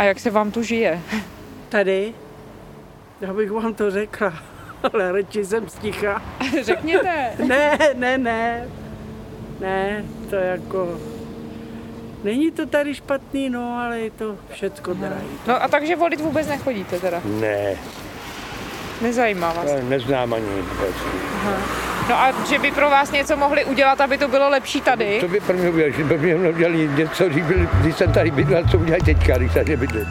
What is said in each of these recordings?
A jak se vám tu žije? Tady, já bych vám to řekla, ale radši jsem sticha. Řekněte. Ne, ne, ne. Ne, to jako... Není to tady špatný, no, ale je to všecko drahý. No a takže volit vůbec nechodíte teda? Ne, Nezajímá vás? to neznám ani vůbec. No a že by pro vás něco mohli udělat, aby to bylo lepší tady? Co by pro mě udělali? Že by mě udělali něco, když, byl, když jsem tady bydlel, co udělají teďka, když tady bydlím.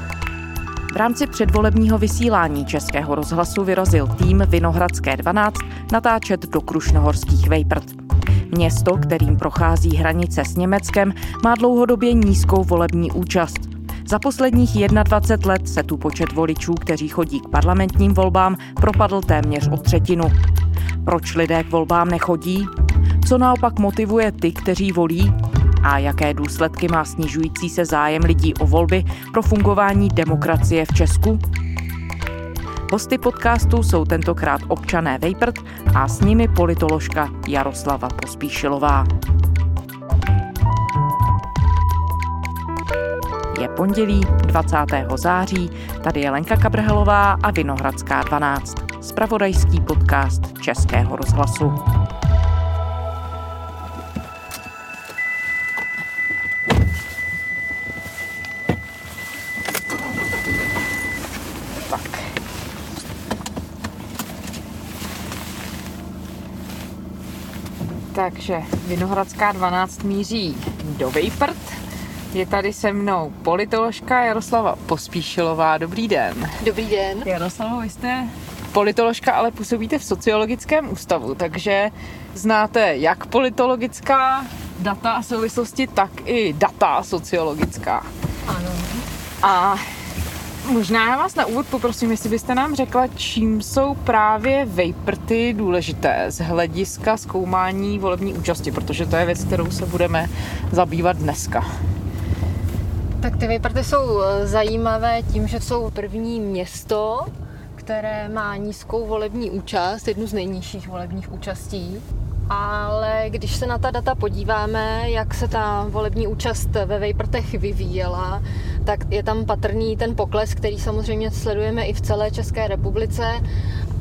V rámci předvolebního vysílání Českého rozhlasu vyrazil tým Vinohradské 12 natáčet do Krušnohorských Vejprt. Město, kterým prochází hranice s Německem, má dlouhodobě nízkou volební účast. Za posledních 21 let se tu počet voličů, kteří chodí k parlamentním volbám, propadl téměř o třetinu. Proč lidé k volbám nechodí? Co naopak motivuje ty, kteří volí? A jaké důsledky má snižující se zájem lidí o volby pro fungování demokracie v Česku? Hosty podcastu jsou tentokrát občané Vejprt a s nimi politoložka Jaroslava Pospíšilová. Je pondělí 20. září, tady je Lenka Kabrhelová a Vinohradská 12, spravodajský podcast Českého rozhlasu. Takže Vinohradská 12 míří do Vejprt. Je tady se mnou politoložka Jaroslava Pospíšilová. Dobrý den. Dobrý den. Jaroslavo, vy jste politoložka, ale působíte v sociologickém ústavu, takže znáte jak politologická data a souvislosti, tak i data sociologická. Ano. A možná já vás na úvod poprosím, jestli byste nám řekla, čím jsou právě vejprty důležité z hlediska zkoumání volební účasti, protože to je věc, kterou se budeme zabývat dneska. Tak ty Vejprty jsou eh, zajímavé tím, že jsou první město, které má nízkou volební účast, jednu z nejnižších volebních účastí. Ale když se na ta data podíváme, jak se ta volební účast ve Vejprtech vyvíjela, tak je tam patrný ten pokles, který samozřejmě sledujeme i v celé České republice,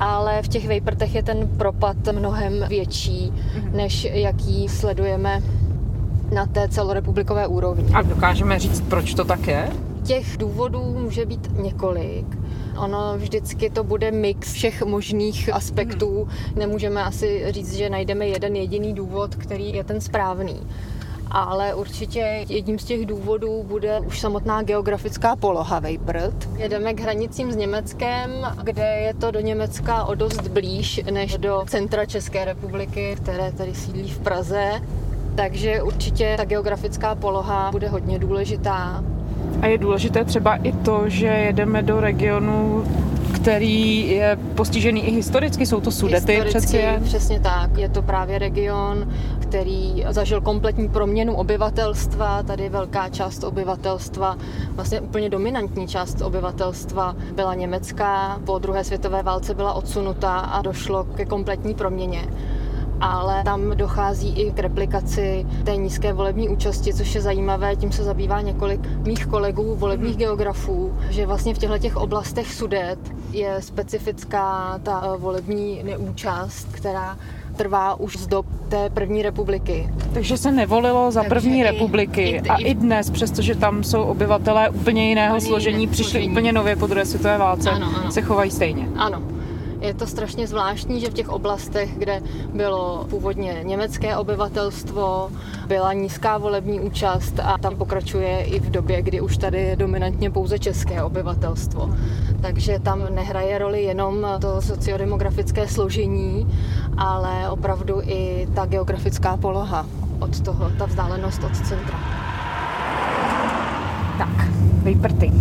ale v těch Vejprtech je ten propad mnohem větší, než jaký sledujeme na té celorepublikové úrovni. A dokážeme říct, proč to tak je? Těch důvodů může být několik. Ono vždycky to bude mix všech možných aspektů. Nemůžeme asi říct, že najdeme jeden jediný důvod, který je ten správný. Ale určitě jedním z těch důvodů bude už samotná geografická poloha Vejprt. Jedeme k hranicím s Německem, kde je to do Německa o dost blíž než do centra České republiky, které tady sídlí v Praze. Takže určitě ta geografická poloha bude hodně důležitá. A je důležité třeba i to, že jedeme do regionu, který je postižený i historicky, jsou to Sudety Historicky, přeci. Přesně tak. Je to právě region, který zažil kompletní proměnu obyvatelstva. Tady velká část obyvatelstva, vlastně úplně dominantní část obyvatelstva byla německá. Po druhé světové válce byla odsunutá a došlo ke kompletní proměně ale tam dochází i k replikaci té nízké volební účasti, což je zajímavé, tím se zabývá několik mých kolegů, volebních geografů, že vlastně v těchto těch oblastech Sudet je specifická ta eh, volební neúčast, která trvá už z dob té první republiky. Takže se nevolilo za Takže první i- republiky i- a i- i dnes, přestože tam jsou obyvatelé úplně jiného složení, přišli složení. úplně nově po druhé světové válce, Ano, ano. se chovají stejně. Ano. Je to strašně zvláštní, že v těch oblastech, kde bylo původně německé obyvatelstvo, byla nízká volební účast a tam pokračuje i v době, kdy už tady je dominantně pouze české obyvatelstvo. Takže tam nehraje roli jenom to sociodemografické složení, ale opravdu i ta geografická poloha od toho, ta vzdálenost od centra. Tak, Vejprty.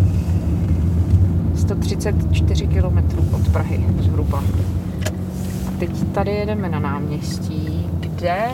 134 km od Prahy zhruba. A teď tady jedeme na náměstí, kde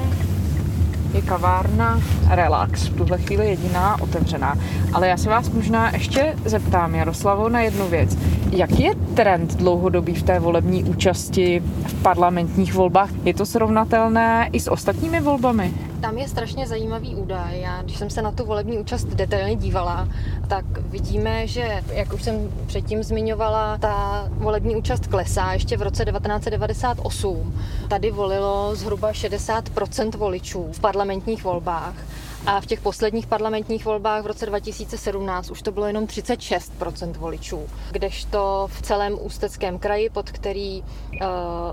je kavárna Relax, v tuhle chvíli jediná otevřená. Ale já se vás možná ještě zeptám, Jaroslavo, na jednu věc. Jaký je trend dlouhodobý v té volební účasti v parlamentních volbách? Je to srovnatelné i s ostatními volbami? Tam je strašně zajímavý údaj. Já, když jsem se na tu volební účast detailně dívala, tak vidíme, že, jak už jsem předtím zmiňovala, ta volební účast klesá ještě v roce 1998. Tady volilo zhruba 60% voličů v parlamentních volbách a v těch posledních parlamentních volbách v roce 2017 už to bylo jenom 36% voličů, kdežto v celém Ústeckém kraji, pod který uh,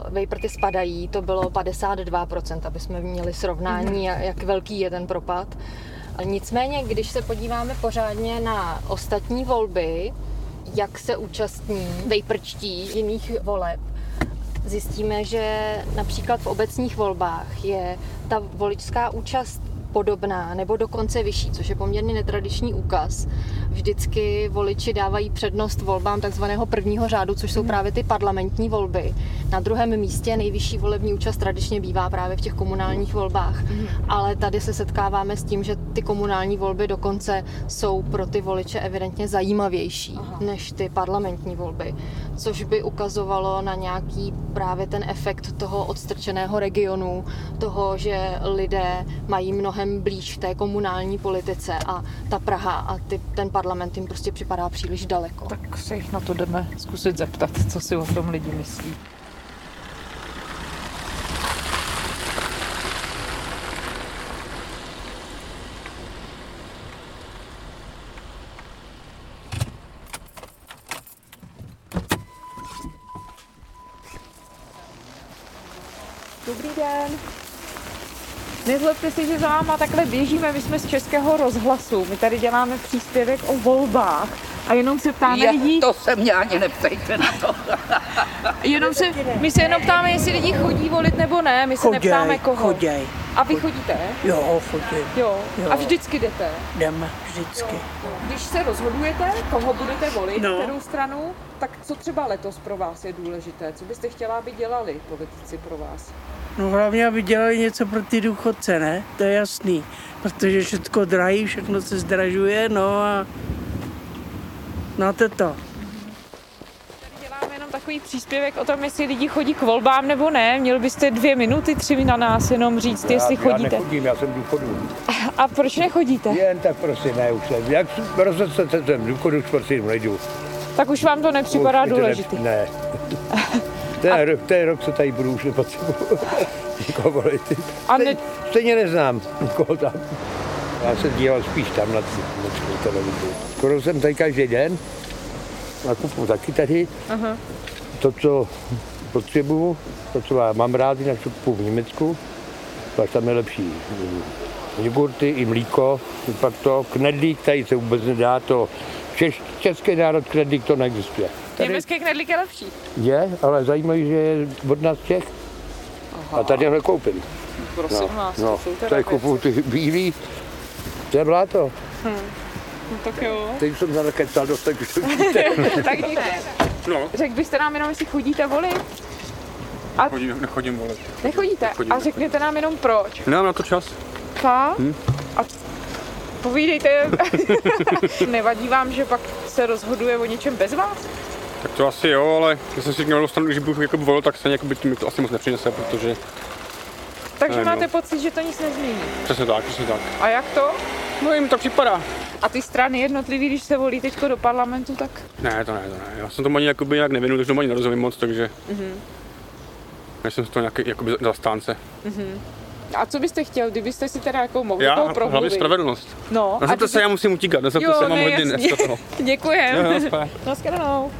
Vejprty spadají, to bylo 52%, aby jsme měli srovnání, jak velký je ten propad. Nicméně, když se podíváme pořádně na ostatní volby, jak se účastní vejprčtí jiných voleb, zjistíme, že například v obecních volbách je ta voličská účast podobná nebo dokonce vyšší, což je poměrně netradiční úkaz. Vždycky voliči dávají přednost volbám takzvaného prvního řádu, což jsou právě ty parlamentní volby. Na druhém místě nejvyšší volební účast tradičně bývá právě v těch komunálních volbách, ale tady se setkáváme s tím, že ty komunální volby dokonce jsou pro ty voliče evidentně zajímavější Aha. než ty parlamentní volby, což by ukazovalo na nějaký právě ten efekt toho odstrčeného regionu, toho, že lidé mají mnohem blíž té komunální politice a ta Praha a ty, ten parlament jim prostě připadá příliš daleko. Tak se jich na to jdeme zkusit zeptat, co si o tom lidi myslí. Dobrý den. Nezlobte si, že za váma takhle běžíme, my jsme z Českého rozhlasu, my tady děláme příspěvek o volbách a jenom se ptáme Je, lidí, to se mě ani neptejte na to. jenom se, my se jenom ptáme, jestli lidi chodí volit nebo ne, my se Choděj, neptáme koho. choděj. A vy chodíte? Jo, chodí. Jo. Jo. A vždycky jdete? Jdeme vždycky. Když se rozhodujete, koho budete volit, No. kterou stranu, tak co třeba letos pro vás je důležité? Co byste chtěla, aby dělali politici pro vás? No hlavně, aby dělali něco pro ty důchodce, ne? To je jasný. Protože všechno drahý, všechno se zdražuje, no a znáte to. Tady děláme jenom takový příspěvek o tom, jestli lidi chodí k volbám nebo ne. Měl byste dvě minuty, tři na nás jenom říct, jestli já, chodíte. Já nechodím, já jsem důchodu. A proč nechodíte? Jen tak prostě ne, už jsem. Jak rozhodl se jsem důchodu, už prostě nejdu. Tak už vám to nepřipadá důležitý. Ne. Ten, rok, ten rok, co tady budu, už nepotřebuji nikoho volit. A ne, Stej- Stejně neznám nikoho tam. Já se díval spíš tam na, tu- televizi. Skoro jsem tady každý den. Nakupu taky tady. Aha. To, co potřebuju, to, co já mám rád, jinak to kupuju v Německu. Pak tam je lepší jogurty i mlíko. Pak to knedlík, tady se vůbec nedá to. Češ, český národ knedlík to neexistuje. Tady německý knedlík je lepší. je, ale zajímavý, že je od nás Čech. A tady ho nekoupím. Prosím No, vás, no, to jsou teda tady věci. kupuju ty bílý. To je bláto. No, tak jo. Teď jsem zanekecal dost, tak už to vidíte. tak díky. No, Řekl byste nám jenom, jestli chodíte volit? chodím, nechodím volit. Nechodíte? Nechodím, A řekněte nám jenom proč. Nemám na to čas. Fakt? A povídejte, nevadí vám, že pak se rozhoduje o něčem bez vás? Tak to asi jo, ale když jsem si měl dostanu, když budu jako volit, tak stejně jako mi to asi moc nepřinese, protože Takže Ne, no. máte pocit, že to nic nezmění. přesně tak, přesně tak. A jak to? No jim to připadá. A ty strany jednotlivý, když se volí teď do parlamentu, tak Ne, to ne, to ne. Já jsem tomu ani jakoby nějak nevěnu, takže tomu ani nerozumím moc, takže mm-hmm. nejsem toho nějaký jakoby zastánce. a co byste chtěl, kdybyste si teda jako mohli Já, toho hlavně promluvit? spravedlnost. No, Nezlobte kdyby- se, já musím utíkat, nezlobte Jo, se, mám dneska toho. Děkujem. Jo, jo, super. Naschledanou.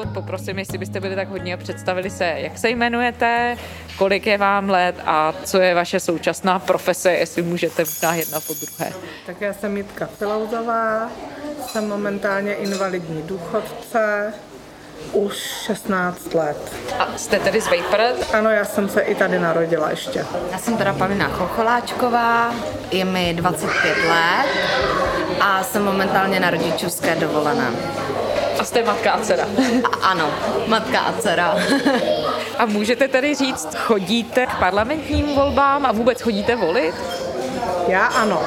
Úvod poprosím, jestli byste byli tak hodně a představili se, jak se jmenujete, kolik je vám let a co je vaše současná profese, jestli můžete možná jedna po druhé. Tak já jsem Jitka Filouzová, jsem momentálně invalidní důchodce, už 16 let. A jste tedy z Vejprt? Ano, já jsem se i tady narodila ještě. Já jsem teda Pavina Chocholáčková, je mi 25 let a jsem momentálně na rodičovské dovolené. A jste matka a dcera. A ano, matka a dcera. A můžete tedy říct, chodíte k parlamentním volbám a vůbec chodíte volit? Já ano,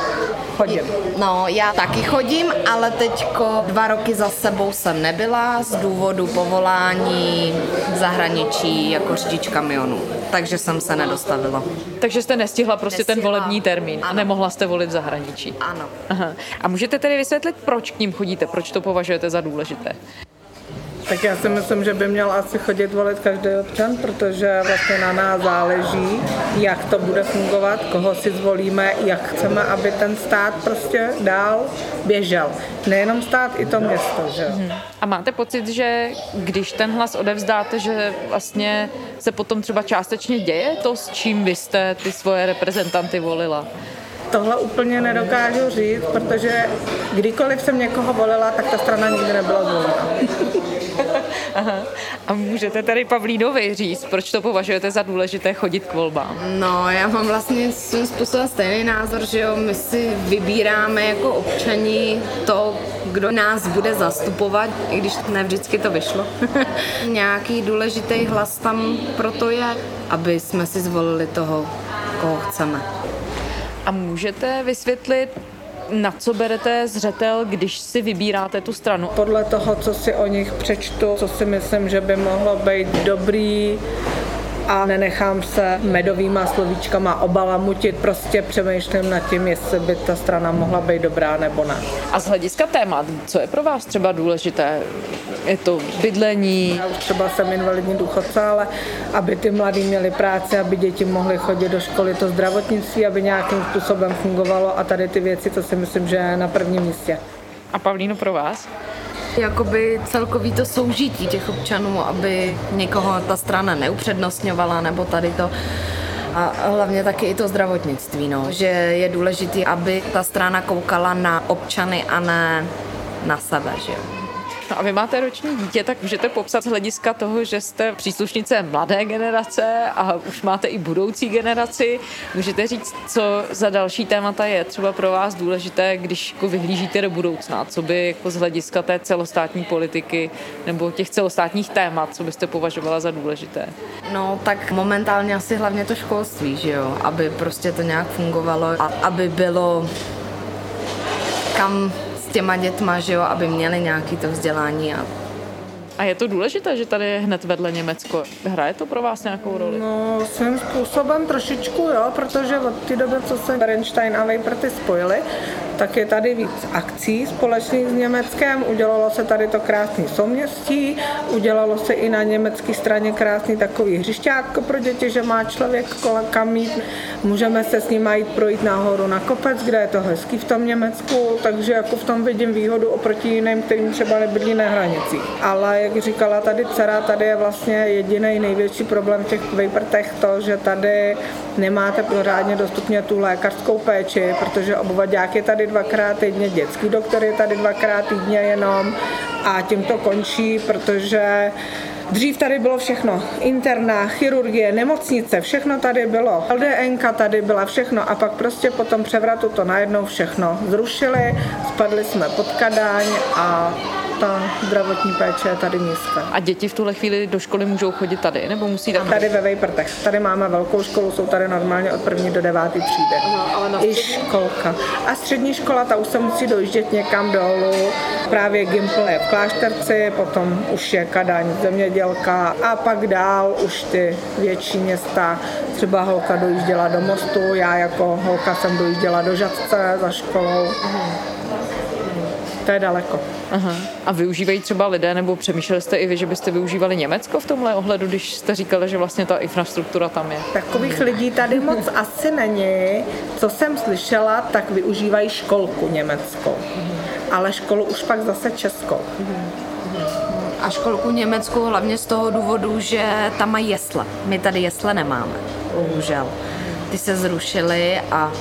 chodím. No, já taky chodím, ale teďko dva roky za sebou jsem nebyla z důvodu povolání v zahraničí jako řidič kamionu. Takže jsem se nedostavila. Takže jste nestihla prostě ten Nestihla. volební termín a Ano. nemohla jste volit v zahraničí. Ano. Aha. A můžete tedy vysvětlit, proč k ním chodíte, proč to považujete za důležité? Tak já si myslím, že by měl asi chodit volit každý občan, protože vlastně na nás záleží, jak to bude fungovat, koho si zvolíme, jak chceme, aby ten stát prostě dál běžel. Nejenom stát, i to město, že? jo. A máte pocit, že když ten hlas odevzdáte, že vlastně se potom třeba částečně děje to, s čím vy jste ty svoje reprezentanty volila? Tohle úplně nedokážu říct, protože kdykoliv jsem někoho volila, tak ta strana nikdy nebyla zvolena. Aha. A můžete tady Pavlínovi říct, proč to považujete za důležité chodit k volbám? No, já mám vlastně svým způsobem stejný názor, že jo, my si vybíráme jako občani to, kdo nás bude zastupovat, i když ne vždycky to vyšlo. Nějaký důležitý hlas tam proto je, aby jsme si zvolili toho, koho chceme. A můžete vysvětlit, na co berete zřetel, když si vybíráte tu stranu? Podle toho, co si o nich přečtu, co si myslím, že by mohlo být dobrý, a nenechám se medovýma slovíčkama obalamutit, prostě přemýšlím nad tím, jestli by ta strana mohla být dobrá nebo ne. A z hlediska témat, co je pro vás třeba důležité? Je to bydlení, Já už třeba jsem invalidní důchodce, ale aby ty mladí měli práci, aby děti mohly chodit do školy, to zdravotnictví, aby nějakým způsobem fungovalo a tady ty věci, to si myslím, že je na prvním místě. a Pavlíno pro vás? Jakoby celkový to soužití těch občanů, aby někoho ta strana neupřednostňovala, nebo tady to. A hlavně taky i to zdravotnictví, no. že je důležité, aby ta strana koukala na občany a ne na sebe. Že? jo. No a vy máte roční dítě, tak můžete popsat z hlediska toho, že jste příslušnice mladé generace a už máte i budoucí generaci. Můžete říct, co za další témata je třeba pro vás důležité, když jako vyhlížíte do budoucna? Co by jako z hlediska té celostátní politiky nebo těch celostátních témat, co byste považovala za důležité? No tak momentálně asi hlavně to školství, že jo, aby prostě to nějak fungovalo a aby bylo kam těma dětma, že jo, aby měli nějaký to vzdělání a A je to důležité, že tady je hned vedle Německo. Hraje to pro vás nějakou roli? No, svým způsobem trošičku, jo, protože od té doby, co se Berenstein a Vejprty spojili, tak je tady víc akcí společných s Německem, udělalo se tady to krásné souměstí, udělalo se i na německé straně krásný takový hřišťátko pro děti, že má člověk kolem kam jít, můžeme se s ním jít projít nahoru na kopec, kde je to hezký v tom Německu, takže jako v tom vidím výhodu oproti jiným, kterým třeba nebydlí na hranicích. Ale jak říkala tady dcera, tady je vlastně jediný největší problém v těch Vejprtech to, že tady nemáte pořádně dostupně tu lékařskou péči, protože obvadák je tady dvakrát týdně, dětský doktor je tady dvakrát týdně jenom a tím to končí, protože Dřív tady bylo všechno. Interna, chirurgie, nemocnice, všechno tady bylo. LDNka tady byla, všechno. A pak prostě po tom převratu to najednou všechno zrušili, spadli jsme pod Kadaň a ta zdravotní péče je tady nízká. A děti v tuhle chvíli do školy můžou chodit tady, nebo musí tam? Tady ve Vejprtech. Tady máme velkou školu, jsou tady normálně od první do devátý třídy. ale na I školka. A střední škola, ta už se musí dojíždět někam dolů. Právě Gimpl je v Klášterci, potom už je Kadaň, zemědělka a pak dál už ty větší města. Třeba holka dojížděla do Mostu, já jako holka jsem dojížděla do Žadce za školou. To je daleko. Aha. A využívají třeba lidé, nebo přemýšleli jste i vy, že byste využívali Německo v tomhle ohledu, když jste říkali, že vlastně ta infrastruktura tam je? Takových lidí tady moc asi není. Co jsem slyšela, tak využívají školku německou. Ale školu už pak zase českou. a školku Německu hlavně z toho důvodu, že tam mají jesle. My tady jesle nemáme, bohužel. Ty se zrušily a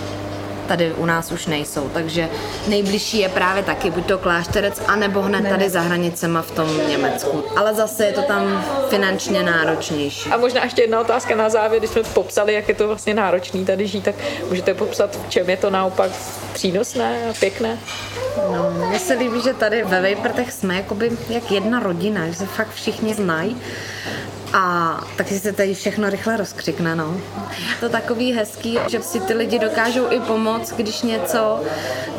tady u nás už nejsou, takže nejbližší je právě taky buď to klášterec, anebo hned tady za hranicema v tom Německu. Ale zase je to tam finančně náročnější. A možná ještě jedna otázka na závěr, když jsme popsali, jak je to vlastně náročný tady žít, tak můžete popsat, v čem je to naopak přínosné a pěkné? No, mně se líbí, že tady ve Vejprtech jsme jakoby jak jedna rodina, že se fakt všichni znají. A taky se tady všechno rychle rozkřikne, no. To takový hezký, že si ty lidi dokážou i pomoct, když něco,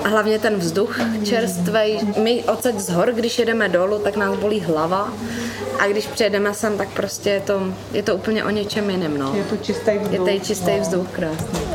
a hlavně ten vzduch čerstvej. My odsaď z hor, když jedeme dolů, tak nás bolí hlava. A když přijedeme sem, tak prostě je to, je to úplně o něčem jiném, no. Je to čistý vzduch. Je tady čistý vzduch, krásný.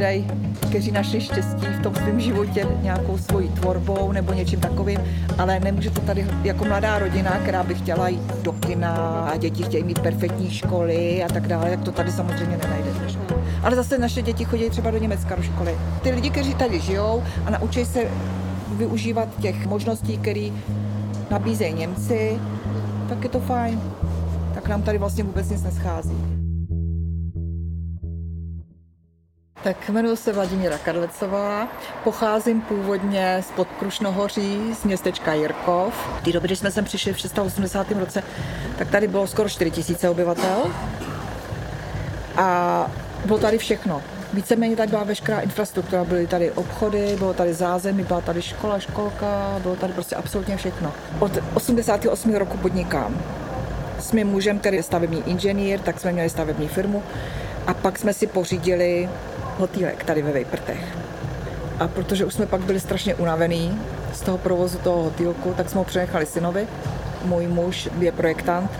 Hledají, kteří našli štěstí v tom svém životě nějakou svojí tvorbou nebo něčím takovým, ale nemůžete tady jako mladá rodina, která by chtěla jít do kina a děti chtějí mít perfektní školy a tak dále, jak to tady samozřejmě nenajdete. Ale zase naše děti chodí třeba do Německa do školy. Ty lidi, kteří tady žijou a naučí se využívat těch možností, které nabízejí Němci, tak je to fajn. Tak nám tady vlastně vůbec nic neschází. Tak jmenuji se Vladimíra Karlecová, pocházím původně z Podkrušnohoří, z městečka Jirkov. V té době, když jsme sem přišli v 680. roce, tak tady bylo skoro 4 000 obyvatel a bylo tady všechno. Víceméně tady byla veškerá infrastruktura, byly tady obchody, bylo tady zázemí, byla tady škola, školka, bylo tady prostě absolutně všechno. Od 88. roku podnikám. S mým mužem, který je stavební inženýr, tak jsme měli stavební firmu a pak jsme si pořídili hotýlek tady ve Vejprtech. A protože už jsme pak byli strašně unavený z toho provozu toho hotýlku, tak jsme ho přenechali synovi. Můj muž je projektant,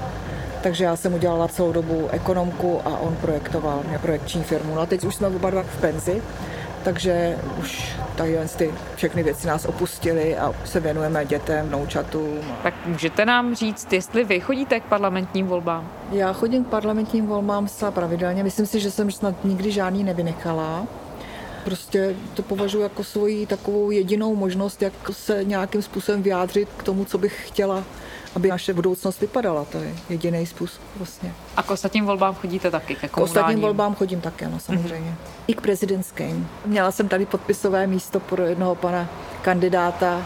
takže já jsem udělala celou dobu ekonomku a on projektoval, mě projekční firmu. No a teď už jsme oba dva v penzi, takže už tady ty všechny věci nás opustily a se věnujeme dětem, vnoučatům. Tak můžete nám říct, jestli vy chodíte k parlamentním volbám? Já chodím k parlamentním volbám zcela pravidelně. Myslím si, že jsem snad nikdy žádný nevynechala. Prostě to považuji jako svoji takovou jedinou možnost, jak se nějakým způsobem vyjádřit k tomu, co bych chtěla, aby naše budoucnost vypadala. To je jediný způsob vlastně. A k ostatním volbám chodíte taky, ke K ostatním volbám chodím také, no samozřejmě. Mm-hmm. I k prezidentským. Měla jsem tady podpisové místo pro jednoho pana kandidáta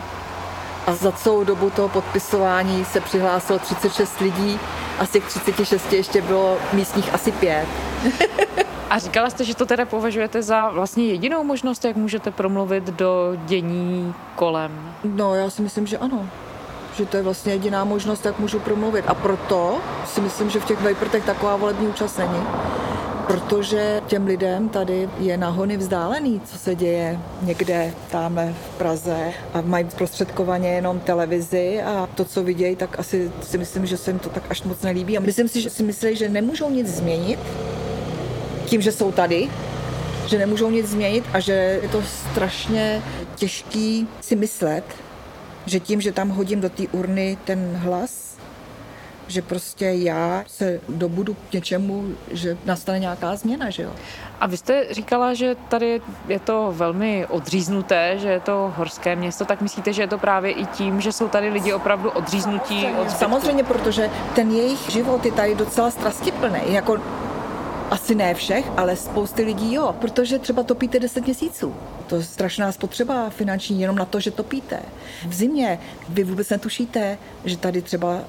a za celou dobu toho podpisování se přihlásilo 36 lidí a z těch 36 ještě bylo místních asi pět. A říkala jste, že to teda považujete za vlastně jedinou možnost, jak můžete promluvit do dění kolem. No, já si myslím, že ano. Že to je vlastně jediná možnost, jak můžu promluvit. A proto si myslím, že v těch Vejprtech taková volební účast není. Protože těm lidem tady je nahony vzdálený, co se děje někde tamhle v Praze a mají zprostředkovaně jenom televizi a to, co vidějí, tak asi si myslím, že se jim to tak až moc nelíbí. A myslím si, že si myslí, že nemůžou nic změnit tím, že jsou tady, že nemůžou nic změnit a že je to strašně těžký si myslet, že tím, že tam hodím do té urny ten hlas, že prostě já se dobudu k něčemu, že nastane nějaká změna, že jo. A vy jste říkala, že tady je to velmi odříznuté, že je to horské město, tak myslíte, že je to právě i tím, že jsou tady lidi opravdu odříznutí od zbytku? Samozřejmě, protože ten jejich život je tady docela strastiplný, jako asi ne všech, ale spousty lidí jo, protože třeba topíte 10 měsíců. To je strašná spotřeba finanční jenom na to, že topíte. V zimě vy vůbec netušíte, že tady třeba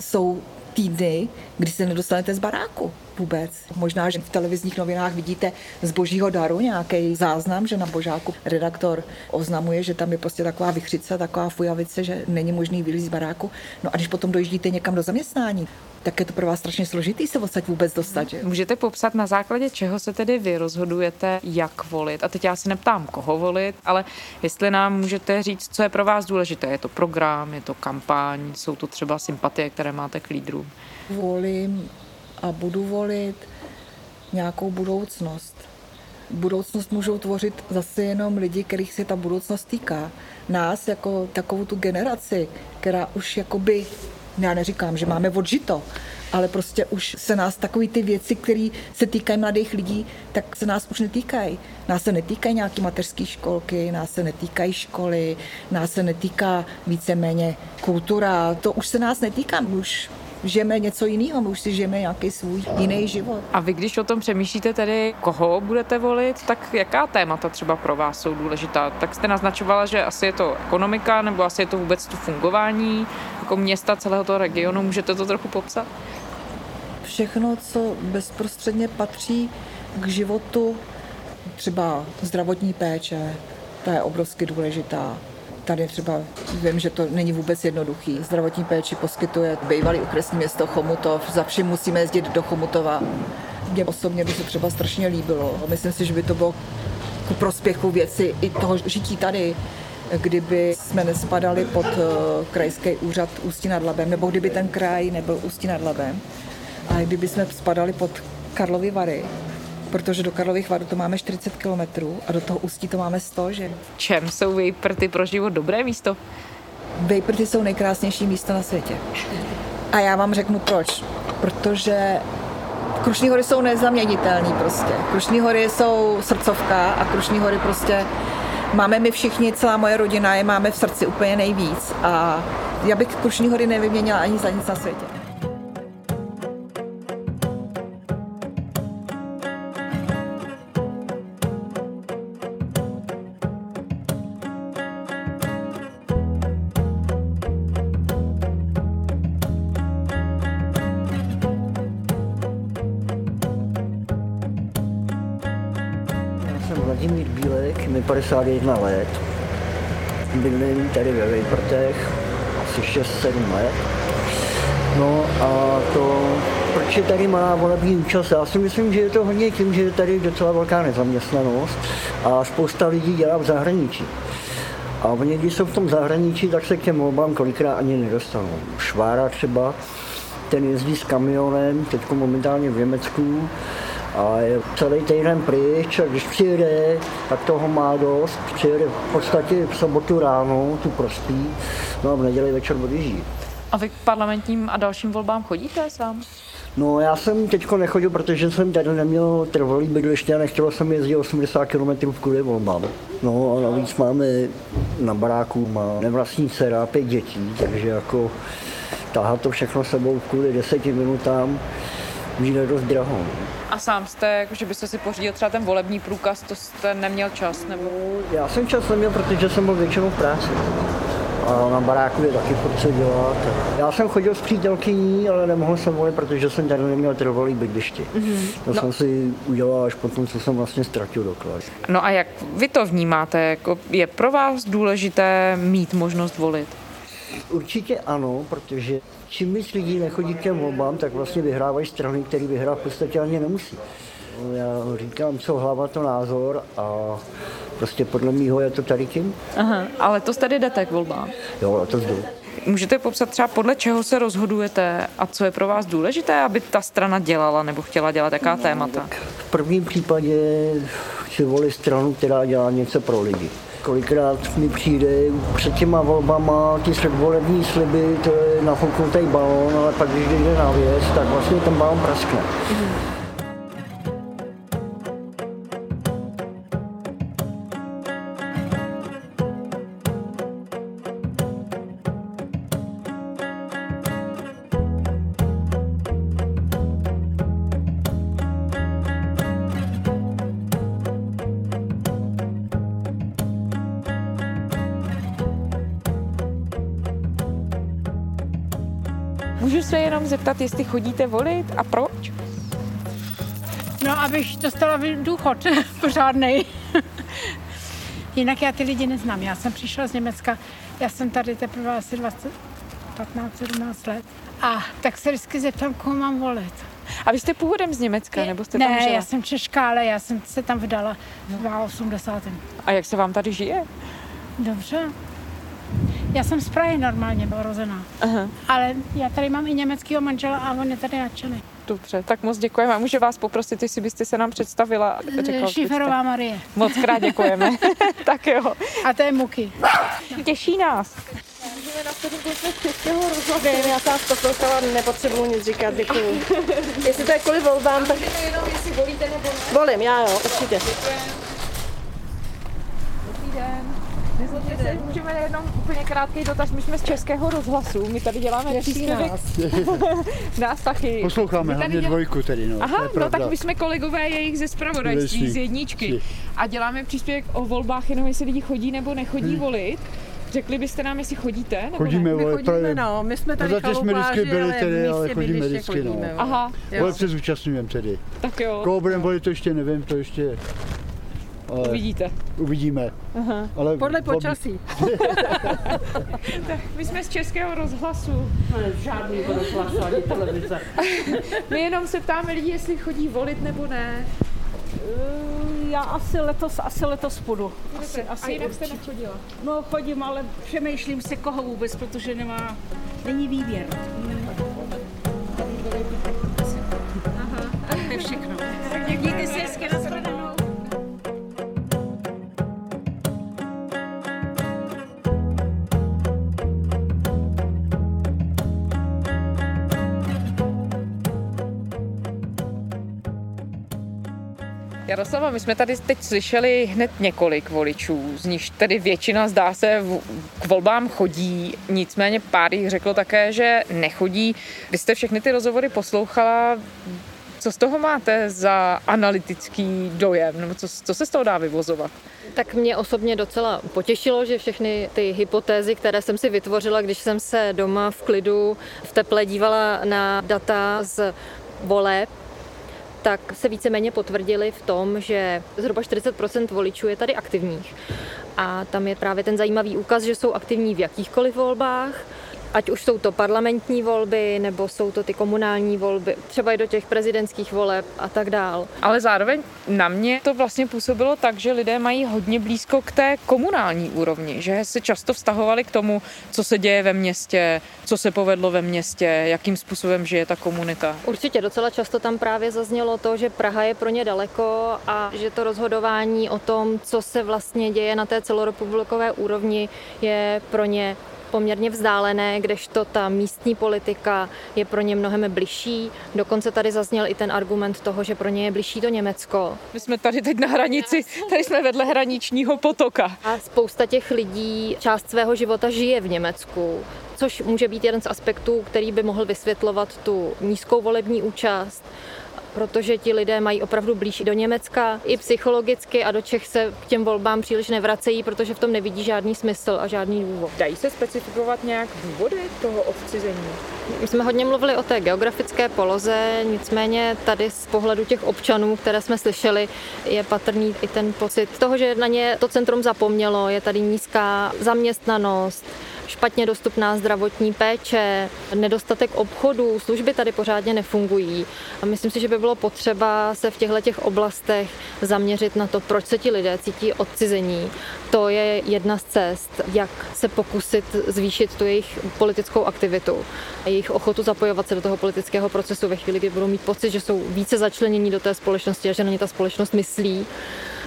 jsou týdny, kdy se nedostanete z baráku vůbec. Možná, že v televizních novinách vidíte z božího daru nějaký záznam, že na božáku redaktor oznamuje, že tam je prostě taková vychřice, taková fujavice, že není možný vylít z baráku. No a když potom dojíždíte někam do zaměstnání, tak je to pro vás strašně složitý se odsaď vůbec dostat. Že? Můžete popsat na základě čeho se tedy vy rozhodujete, jak volit? A teď já se neptám, koho volit, ale jestli nám můžete říct, co je pro vás důležité. Je to program, je to kampaň, jsou to třeba sympatie, které máte k lídrům? Volím a budu volit nějakou budoucnost. Budoucnost můžou tvořit zase jenom lidi, kterých se ta budoucnost týká. Nás jako takovou tu generaci, která už jakoby já neříkám, že máme odžito, ale prostě už se nás takový ty věci, které se týkají mladých lidí, tak se nás už netýkají. Nás se netýkají nějaké mateřské školky, nás se netýkají školy, nás se netýká víceméně kultura, to už se nás netýká, už žijeme něco jiného, my už si žijeme nějaký svůj jiný život. A vy, když o tom přemýšlíte tedy, koho budete volit, tak jaká témata třeba pro vás jsou důležitá? Tak jste naznačovala, že asi je to ekonomika, nebo asi je to vůbec to fungování jako města celého toho regionu. Můžete to trochu popsat? Všechno, co bezprostředně patří k životu, třeba zdravotní péče, ta je obrovsky důležitá tady třeba vím, že to není vůbec jednoduchý. Zdravotní péči poskytuje bývalý okresní město Chomutov. Za vším musíme jezdit do Chomutova. Mně osobně by se třeba strašně líbilo. Myslím si, že by to bylo ku prospěchu věci i toho žití tady, kdyby jsme nespadali pod eh, krajský úřad Ústí nad Labem, nebo kdyby ten kraj nebyl Ústí nad Labem, a kdyby jsme spadali pod Karlovy Vary, protože do Karlových Varů to máme 40 kilometrů a do toho Ústí to máme 100, že? Čem jsou Vejprty pro život dobré místo? Vejprty jsou nejkrásnější místo na světě. A já vám řeknu proč. Protože Krušní hory jsou nezaměnitelný prostě. Krušní hory jsou srdcovka a Krušní hory prostě máme my všichni, celá moje rodina je máme v srdci úplně nejvíc. A já bych Krušní hory nevyměnila ani za nic na světě. 91 let. Bydlím tady ve Vejprtech asi 6-7 let. No a to, proč je tady malá volební účast? Já si myslím, že je to hodně tím, že je tady docela velká nezaměstnanost a spousta lidí dělá v zahraničí. A oni, když jsou v tom zahraničí, tak se k těm volbám kolikrát ani nedostanou. Švára třeba, ten jezdí s kamionem, teď momentálně v Německu, a je celý týden pryč a když přijede, tak toho má dost. Přijede v podstatě v sobotu ráno, tu prospí, no a v neděli večer odjíždí. A vy k parlamentním a dalším volbám chodíte sám? No já jsem teď nechodil, protože jsem tady neměl trvalý bydliště a nechtěl jsem jezdit 80 km kvůli volbám. No a navíc máme na baráku, má nevlastní dcera, pět dětí, takže jako táhat to všechno sebou kvůli deseti minutám je dost draho. A sám jste, jako, že byste si pořídil třeba ten volební průkaz, to jste neměl čas? Nebo... Já jsem čas neměl, protože jsem byl většinou v práci. A na baráku je taky furt co dělat. Já jsem chodil s přítelkyní, ale nemohl jsem volit, protože jsem tady neměl trvalý bydliště. Mm-hmm. To no. jsem si udělal až potom, co jsem vlastně ztratil doklad. No a jak vy to vnímáte? Jako je pro vás důležité mít možnost volit? Určitě ano, protože čím víc lidí nechodí k těm volbám, tak vlastně vyhrávají strany, které vyhrát v podstatě ani nemusí. Já říkám, co hlava, to názor a prostě podle mýho je to tady tím. Aha, ale to tady jdete k volbám. Jo, to jdu. Můžete popsat třeba podle čeho se rozhodujete a co je pro vás důležité, aby ta strana dělala nebo chtěla dělat jaká no, témata? V prvním případě chci volit stranu, která dělá něco pro lidi. Kolikrát mi přijde před těma volbama ty předvolební sliby, to je nafouknutý balón, ale pak když jde na věc, tak vlastně ten balón praskne. Mm-hmm. Zeptat, jestli chodíte volit a proč? No, abych dostala důchod pořádnej. Jinak já ty lidi neznám. Já jsem přišla z Německa, já jsem tady teprve asi 20, 15, 17 let. A tak se vždycky zeptám, koho mám volit. A vy jste původem z Německa, nebo jste ne, tam žila? já jsem Češka, ale já jsem se tam vydala v 80. A jak se vám tady žije? Dobře. Já jsem z Prahy normálně byla rozená. Aha. Ale já tady mám i německého manžela a on je tady nadšený. Dobře, tak moc děkujeme. A můžu vás poprosit, jestli byste se nám představila. Řekla, Šiferová Marie. Moc krát děkujeme. tak jo. A to je Muky. Těší nás. Můžeme z českého rozhlasu. Vím, já jsem vás poslouchala, nepotřebuji nic říkat, děkuju. Jestli to je kvůli volbám, tak... jenom, jestli volíte nebo ne. Volím, já jo, určitě. Dobrý den. Nezlobte se, můžeme jenom úplně krátký dotaz. My jsme z Českého rozhlasu, my tady děláme příspěvek. nás. nás taky. Posloucháme My tady hlavně dělá- dvojku tedy, no. Aha, no tak my jsme kolegové jejich ze spravodajství, z jedničky. A děláme příspěvek o volbách, jenom jestli lidi chodí nebo nechodí Hmm. volit. Řekli byste nám, jestli chodíte? Nebo Chodíme, ne? vole, právě- no, my jsme tady Zatím jsme vždycky byli ale tedy, ale chodíme vždycky, no. chodíme, Aha. Vole, se zúčastňujeme tedy. Tak jo. Koho budeme volit, to ještě nevím, to ještě... Ale Uvidíte. Uvidíme. Aha. Ale Podle počasí. Tak my jsme z Českého rozhlasu. Žádný rozhlas ani televize. My jenom se ptáme lidí, jestli chodí volit nebo ne. Eh, Já asi letos, asi letos půjdu. Asi, A asi jinak jste nechodila? No chodím, ale přemýšlím se koho vůbec, protože nemá, není výběr. Aha. Jaroslava, my jsme tady teď slyšeli hned několik voličů, z nichž tedy většina zdá se v- k volbám chodí, nicméně pár jich řeklo také, že nechodí. Když jste všechny ty rozhovory poslouchala, co z toho máte za analytický dojem, nebo co, co se z toho dá vyvozovat? Tak mě osobně docela potěšilo, že všechny ty hypotézy, které jsem si vytvořila, když jsem se doma v klidu v teple dívala na data z voleb, tak se víceméně potvrdili v tom, že zhruba 40 voličů je tady aktivních. A tam je právě ten zajímavý úkaz, že jsou aktivní v jakýchkoliv volbách, ať už jsou to parlamentní volby, nebo jsou to ty komunální volby, třeba i do těch prezidentských voleb a tak dál. Ale zároveň na mě to vlastně působilo tak, že lidé mají hodně blízko k té komunální úrovni, že se často vztahovali k tomu, co se děje ve městě, co se povedlo ve městě, jakým způsobem žije ta komunita. Určitě docela často tam právě zaznělo to, že Praha je pro ně daleko a že to rozhodování o tom, co se vlastně děje na té celorepublikové úrovni, je pro ně poměrně vzdálené, kdežto ta místní politika je pro ně mnohem bližší. Dokonce tady zazněl i ten argument toho, že pro ně je bližší to Německo. My jsme tady teď na hranici, tady jsme vedle hraničního potoka. A spousta těch lidí část svého života žije v Německu, což může být jeden z aspektů, který by mohl vysvětlovat tu nízkou volební účast protože ti lidé mají opravdu blíž do Německa i psychologicky a do Čech se k těm volbám příliš nevracejí, protože v tom nevidí žádný smysl a žádný důvod. Dají se specifikovat nějak důvody toho odcizení? My jsme hodně mluvili o té geografické poloze, nicméně tady z pohledu těch občanů, které jsme slyšeli, je patrný i ten pocit toho, že na ně to centrum zapomnělo, je tady nízká zaměstnanost, špatně dostupná zdravotní péče, nedostatek obchodů, služby tady pořádně nefungují. A myslím si, že by bylo potřeba se v těchto těch oblastech zaměřit na to, proč se ti lidé cítí odcizení. To je jedna z cest, jak se pokusit zvýšit tu jejich politickou aktivitu a jejich ochotu zapojovat se do toho politického procesu ve chvíli, kdy budou mít pocit, že jsou více začlenění do té společnosti a že na ně ta společnost myslí,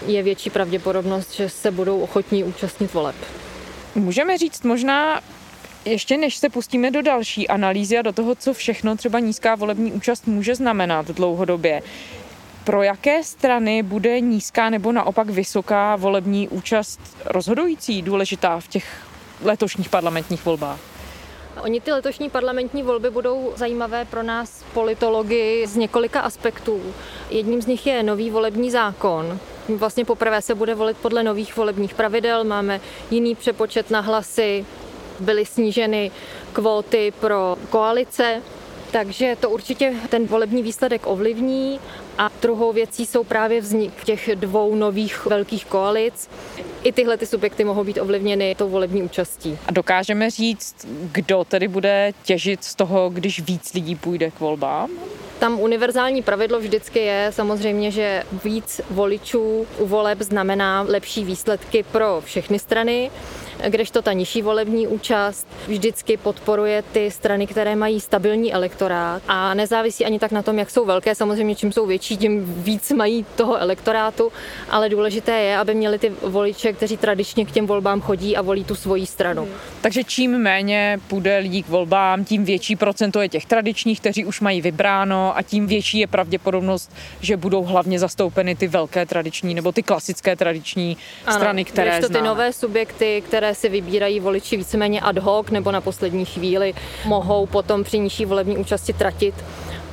je větší pravděpodobnost, že se budou ochotní účastnit voleb. Můžeme říct možná, ještě než se pustíme do další analýzy a do toho, co všechno třeba nízká volební účast může znamenat dlouhodobě, pro jaké strany bude nízká nebo naopak vysoká volební účast rozhodující, důležitá v těch letošních parlamentních volbách? Oni ty letošní parlamentní volby budou zajímavé pro nás politology z několika aspektů. Jedním z nich je nový volební zákon. Vlastně poprvé se bude volit podle nových volebních pravidel, máme jiný přepočet na hlasy, byly sníženy kvóty pro koalice, takže to určitě ten volební výsledek ovlivní. A druhou věcí jsou právě vznik těch dvou nových velkých koalic. I tyhle ty subjekty mohou být ovlivněny tou volební účastí. A dokážeme říct, kdo tedy bude těžit z toho, když víc lidí půjde k volbám? Tam univerzální pravidlo vždycky je samozřejmě, že víc voličů u voleb znamená lepší výsledky pro všechny strany kdežto ta nižší volební účast vždycky podporuje ty strany, které mají stabilní elektorát a nezávisí ani tak na tom, jak jsou velké. Samozřejmě, čím jsou větší, tím víc mají toho elektorátu, ale důležité je, aby měli ty voliče, kteří tradičně k těm volbám chodí a volí tu svoji stranu. Takže čím méně půjde lidí k volbám, tím větší procento je těch tradičních, kteří už mají vybráno a tím větší je pravděpodobnost, že budou hlavně zastoupeny ty velké tradiční nebo ty klasické tradiční ano, strany, které to ty nové subjekty, které si vybírají voliči víceméně ad hoc nebo na poslední chvíli, mohou potom při nižší volební účasti tratit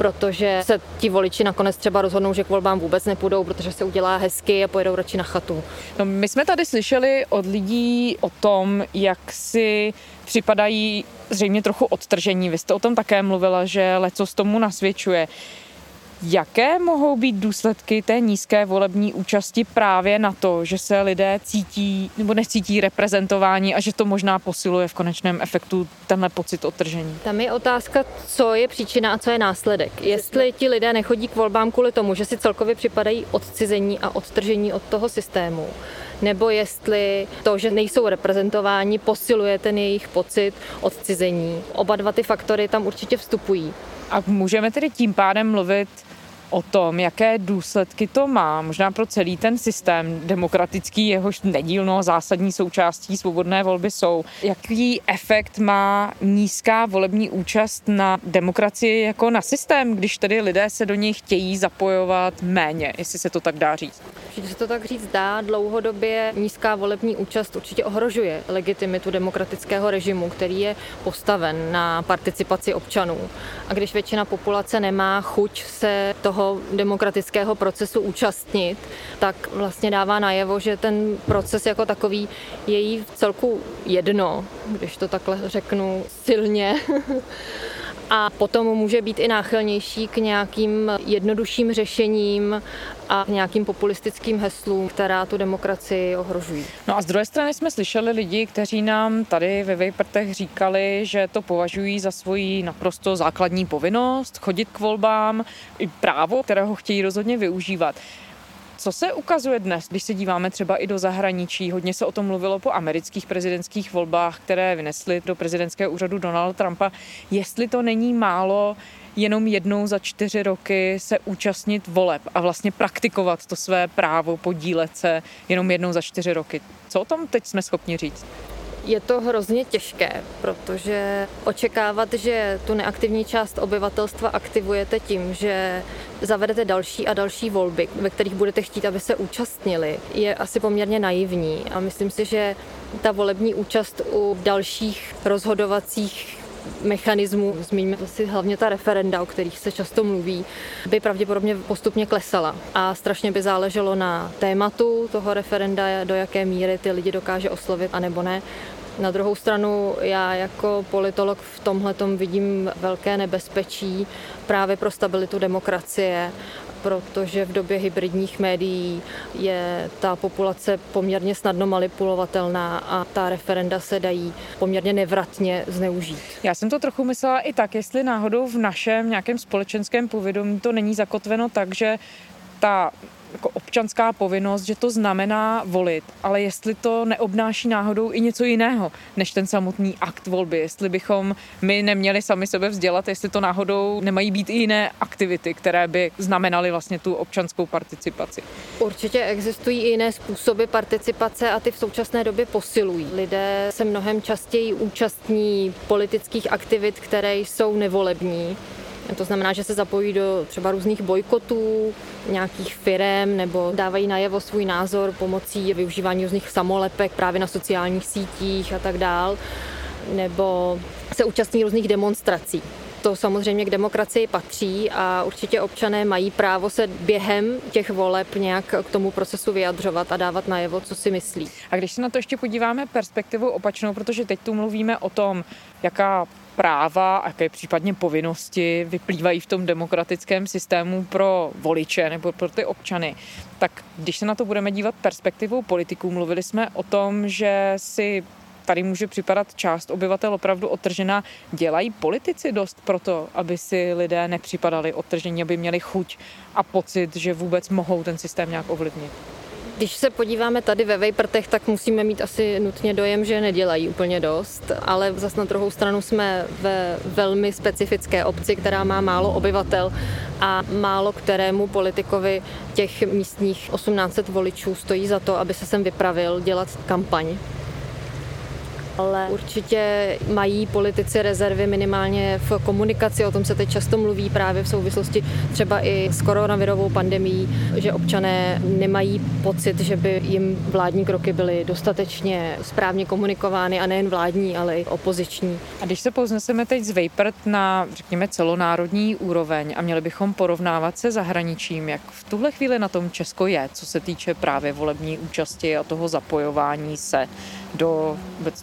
protože se ti voliči nakonec třeba rozhodnou, že k volbám vůbec nepůjdou, protože se udělá hezky a pojedou radši na chatu. No, my jsme tady slyšeli od lidí o tom, jak si připadají zřejmě trochu odtržení. Vy jste o tom také mluvila, že leco z tomu nasvědčuje. Jaké mohou být důsledky té nízké volební účasti právě na to, že se lidé cítí nebo necítí reprezentování a že to možná posiluje v konečném efektu tenhle pocit odtržení? Tam je otázka, co je příčina a co je následek. Jestli ti lidé nechodí k volbám kvůli tomu, že si celkově připadají odcizení a odtržení od toho systému, nebo jestli to, že nejsou reprezentováni, posiluje ten jejich pocit odcizení. Oba dva ty faktory tam určitě vstupují. A můžeme tedy tím pádem mluvit o tom, jaké důsledky to má, možná pro celý ten systém demokratický, jehož nedílnou zásadní součástí svobodné volby jsou. Jaký efekt má nízká volební účast na demokracii jako na systém, když tedy lidé se do něj chtějí zapojovat méně, jestli se to tak dá říct? Určitě se to tak říct dá. Dlouhodobě nízká volební účast určitě ohrožuje legitimitu demokratického režimu, který je postaven na participaci občanů. A když většina populace nemá chuť se toho toho demokratického procesu účastnit, tak vlastně dává najevo, že ten proces jako takový je jí v celku jedno, když to takhle řeknu silně. a potom může být i náchylnější k nějakým jednodušším řešením a k nějakým populistickým heslům, která tu demokracii ohrožují. No a z druhé strany jsme slyšeli lidi, kteří nám tady ve Vejprtech říkali, že to považují za svoji naprosto základní povinnost chodit k volbám, i právo, kterého chtějí rozhodně využívat. Co se ukazuje dnes, když se díváme třeba i do zahraničí? Hodně se o tom mluvilo po amerických prezidentských volbách, které vynesly do prezidentského úřadu Donalda Trumpa. Jestli to není málo, jenom jednou za čtyři roky se účastnit voleb a vlastně praktikovat to své právo podílet se jenom jednou za čtyři roky. Co o tom teď jsme schopni říct? Je to hrozně těžké, protože očekávat, že tu neaktivní část obyvatelstva aktivujete tím, že zavedete další a další volby, ve kterých budete chtít, aby se účastnili, je asi poměrně naivní. A myslím si, že ta volební účast u dalších rozhodovacích mechanismů, zmíníme si hlavně ta referenda, o kterých se často mluví, by pravděpodobně postupně klesala. A strašně by záleželo na tématu toho referenda, do jaké míry ty lidi dokáže oslovit, anebo ne. Na druhou stranu já jako politolog v tomhle vidím velké nebezpečí právě pro stabilitu demokracie protože v době hybridních médií je ta populace poměrně snadno manipulovatelná a ta referenda se dají poměrně nevratně zneužít. Já jsem to trochu myslela i tak, jestli náhodou v našem nějakém společenském povědomí to není zakotveno tak, že ta jako občanská povinnost, že to znamená volit, ale jestli to neobnáší náhodou i něco jiného než ten samotný akt volby, jestli bychom my neměli sami sebe vzdělat, jestli to náhodou nemají být i jiné aktivity, které by znamenaly vlastně tu občanskou participaci. Určitě existují i jiné způsoby participace a ty v současné době posilují. Lidé se mnohem častěji účastní politických aktivit, které jsou nevolební to znamená, že se zapojí do třeba různých bojkotů, nějakých firm nebo dávají najevo svůj názor pomocí využívání různých samolepek právě na sociálních sítích a tak dál, nebo se účastní různých demonstrací. To samozřejmě k demokracii patří a určitě občané mají právo se během těch voleb nějak k tomu procesu vyjadřovat a dávat najevo, co si myslí. A když se na to ještě podíváme perspektivu opačnou, protože teď tu mluvíme o tom, jaká práva a jaké případně povinnosti vyplývají v tom demokratickém systému pro voliče nebo pro ty občany. Tak když se na to budeme dívat perspektivou politiků, mluvili jsme o tom, že si tady může připadat část obyvatel opravdu odtržená. Dělají politici dost pro to, aby si lidé nepřipadali odtržení, aby měli chuť a pocit, že vůbec mohou ten systém nějak ovlivnit? Když se podíváme tady ve Vejprtech, tak musíme mít asi nutně dojem, že nedělají úplně dost, ale zas na druhou stranu jsme ve velmi specifické obci, která má málo obyvatel a málo kterému politikovi těch místních 1800 voličů stojí za to, aby se sem vypravil dělat kampaň ale určitě mají politici rezervy minimálně v komunikaci, o tom se teď často mluví právě v souvislosti třeba i s koronavirovou pandemí, že občané nemají pocit, že by jim vládní kroky byly dostatečně správně komunikovány a nejen vládní, ale i opoziční. A když se pozneseme teď z Vejprt na, řekněme, celonárodní úroveň a měli bychom porovnávat se zahraničím, jak v tuhle chvíli na tom Česko je, co se týče právě volební účasti a toho zapojování se do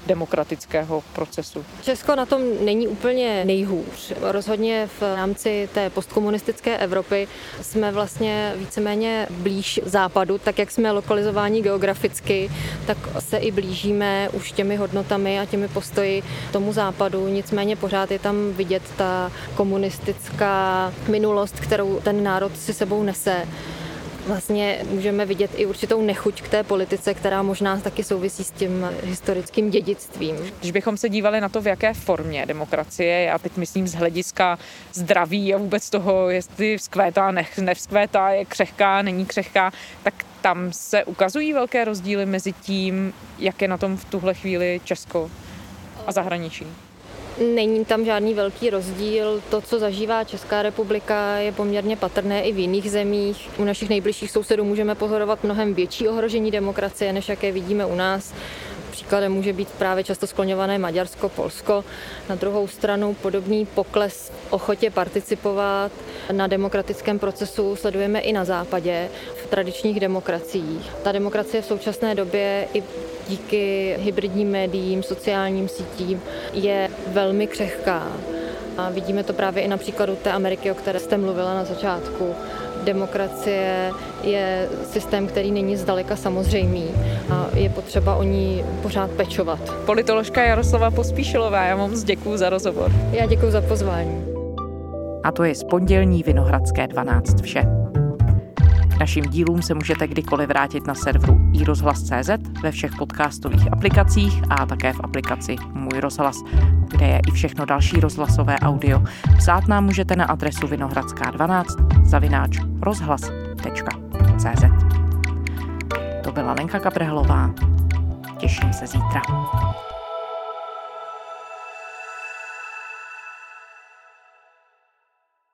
demokratického procesu. Česko na tom není úplně nejhůř. Rozhodně v rámci té postkomunistické Evropy jsme vlastně víceméně blíž západu, tak jak jsme lokalizováni geograficky, tak se i blížíme už těmi hodnotami a těmi postoji tomu západu. Nicméně pořád je tam vidět ta komunistická minulost, kterou ten národ si sebou nese vlastně můžeme vidět i určitou nechuť k té politice, která možná taky souvisí s tím historickým dědictvím. Když bychom se dívali na to, v jaké formě demokracie, já teď myslím z hlediska zdraví a vůbec toho, jestli vzkvétá, ne, nevzkvétá, je křehká, není křehká, tak tam se ukazují velké rozdíly mezi tím, jak je na tom v tuhle chvíli Česko a zahraničí. Není tam žádný velký rozdíl. To, co zažívá Česká republika, je poměrně patrné i v jiných zemích. U našich nejbližších sousedů můžeme pozorovat mnohem větší ohrožení demokracie, než jaké vidíme u nás. Příkladem může být právě často skloňované Maďarsko, Polsko. Na druhou stranu podobný pokles ochotě participovat na demokratickém procesu sledujeme i na západě, v tradičních demokraciích. Ta demokracie v současné době i díky hybridním médiím, sociálním sítím je velmi křehká. A vidíme to právě i na příkladu té Ameriky, o které jste mluvila na začátku. Demokracie je systém, který není zdaleka samozřejmý a je potřeba o ní pořád pečovat. Politoložka Jaroslava Pospíšilová, já moc děkuji za rozhovor. Já děkuji za pozvání. A to je z pondělní Vinohradské 12 vše. Našim dílům se můžete kdykoliv vrátit na serveru iRozhlas.cz ve všech podcastových aplikacích a také v aplikaci Můj rozhlas, kde je i všechno další rozhlasové audio. Psát nám můžete na adresu vinohradská12 zavináč rozhlas.cz To byla Lenka Kabrhelová. Těším se zítra.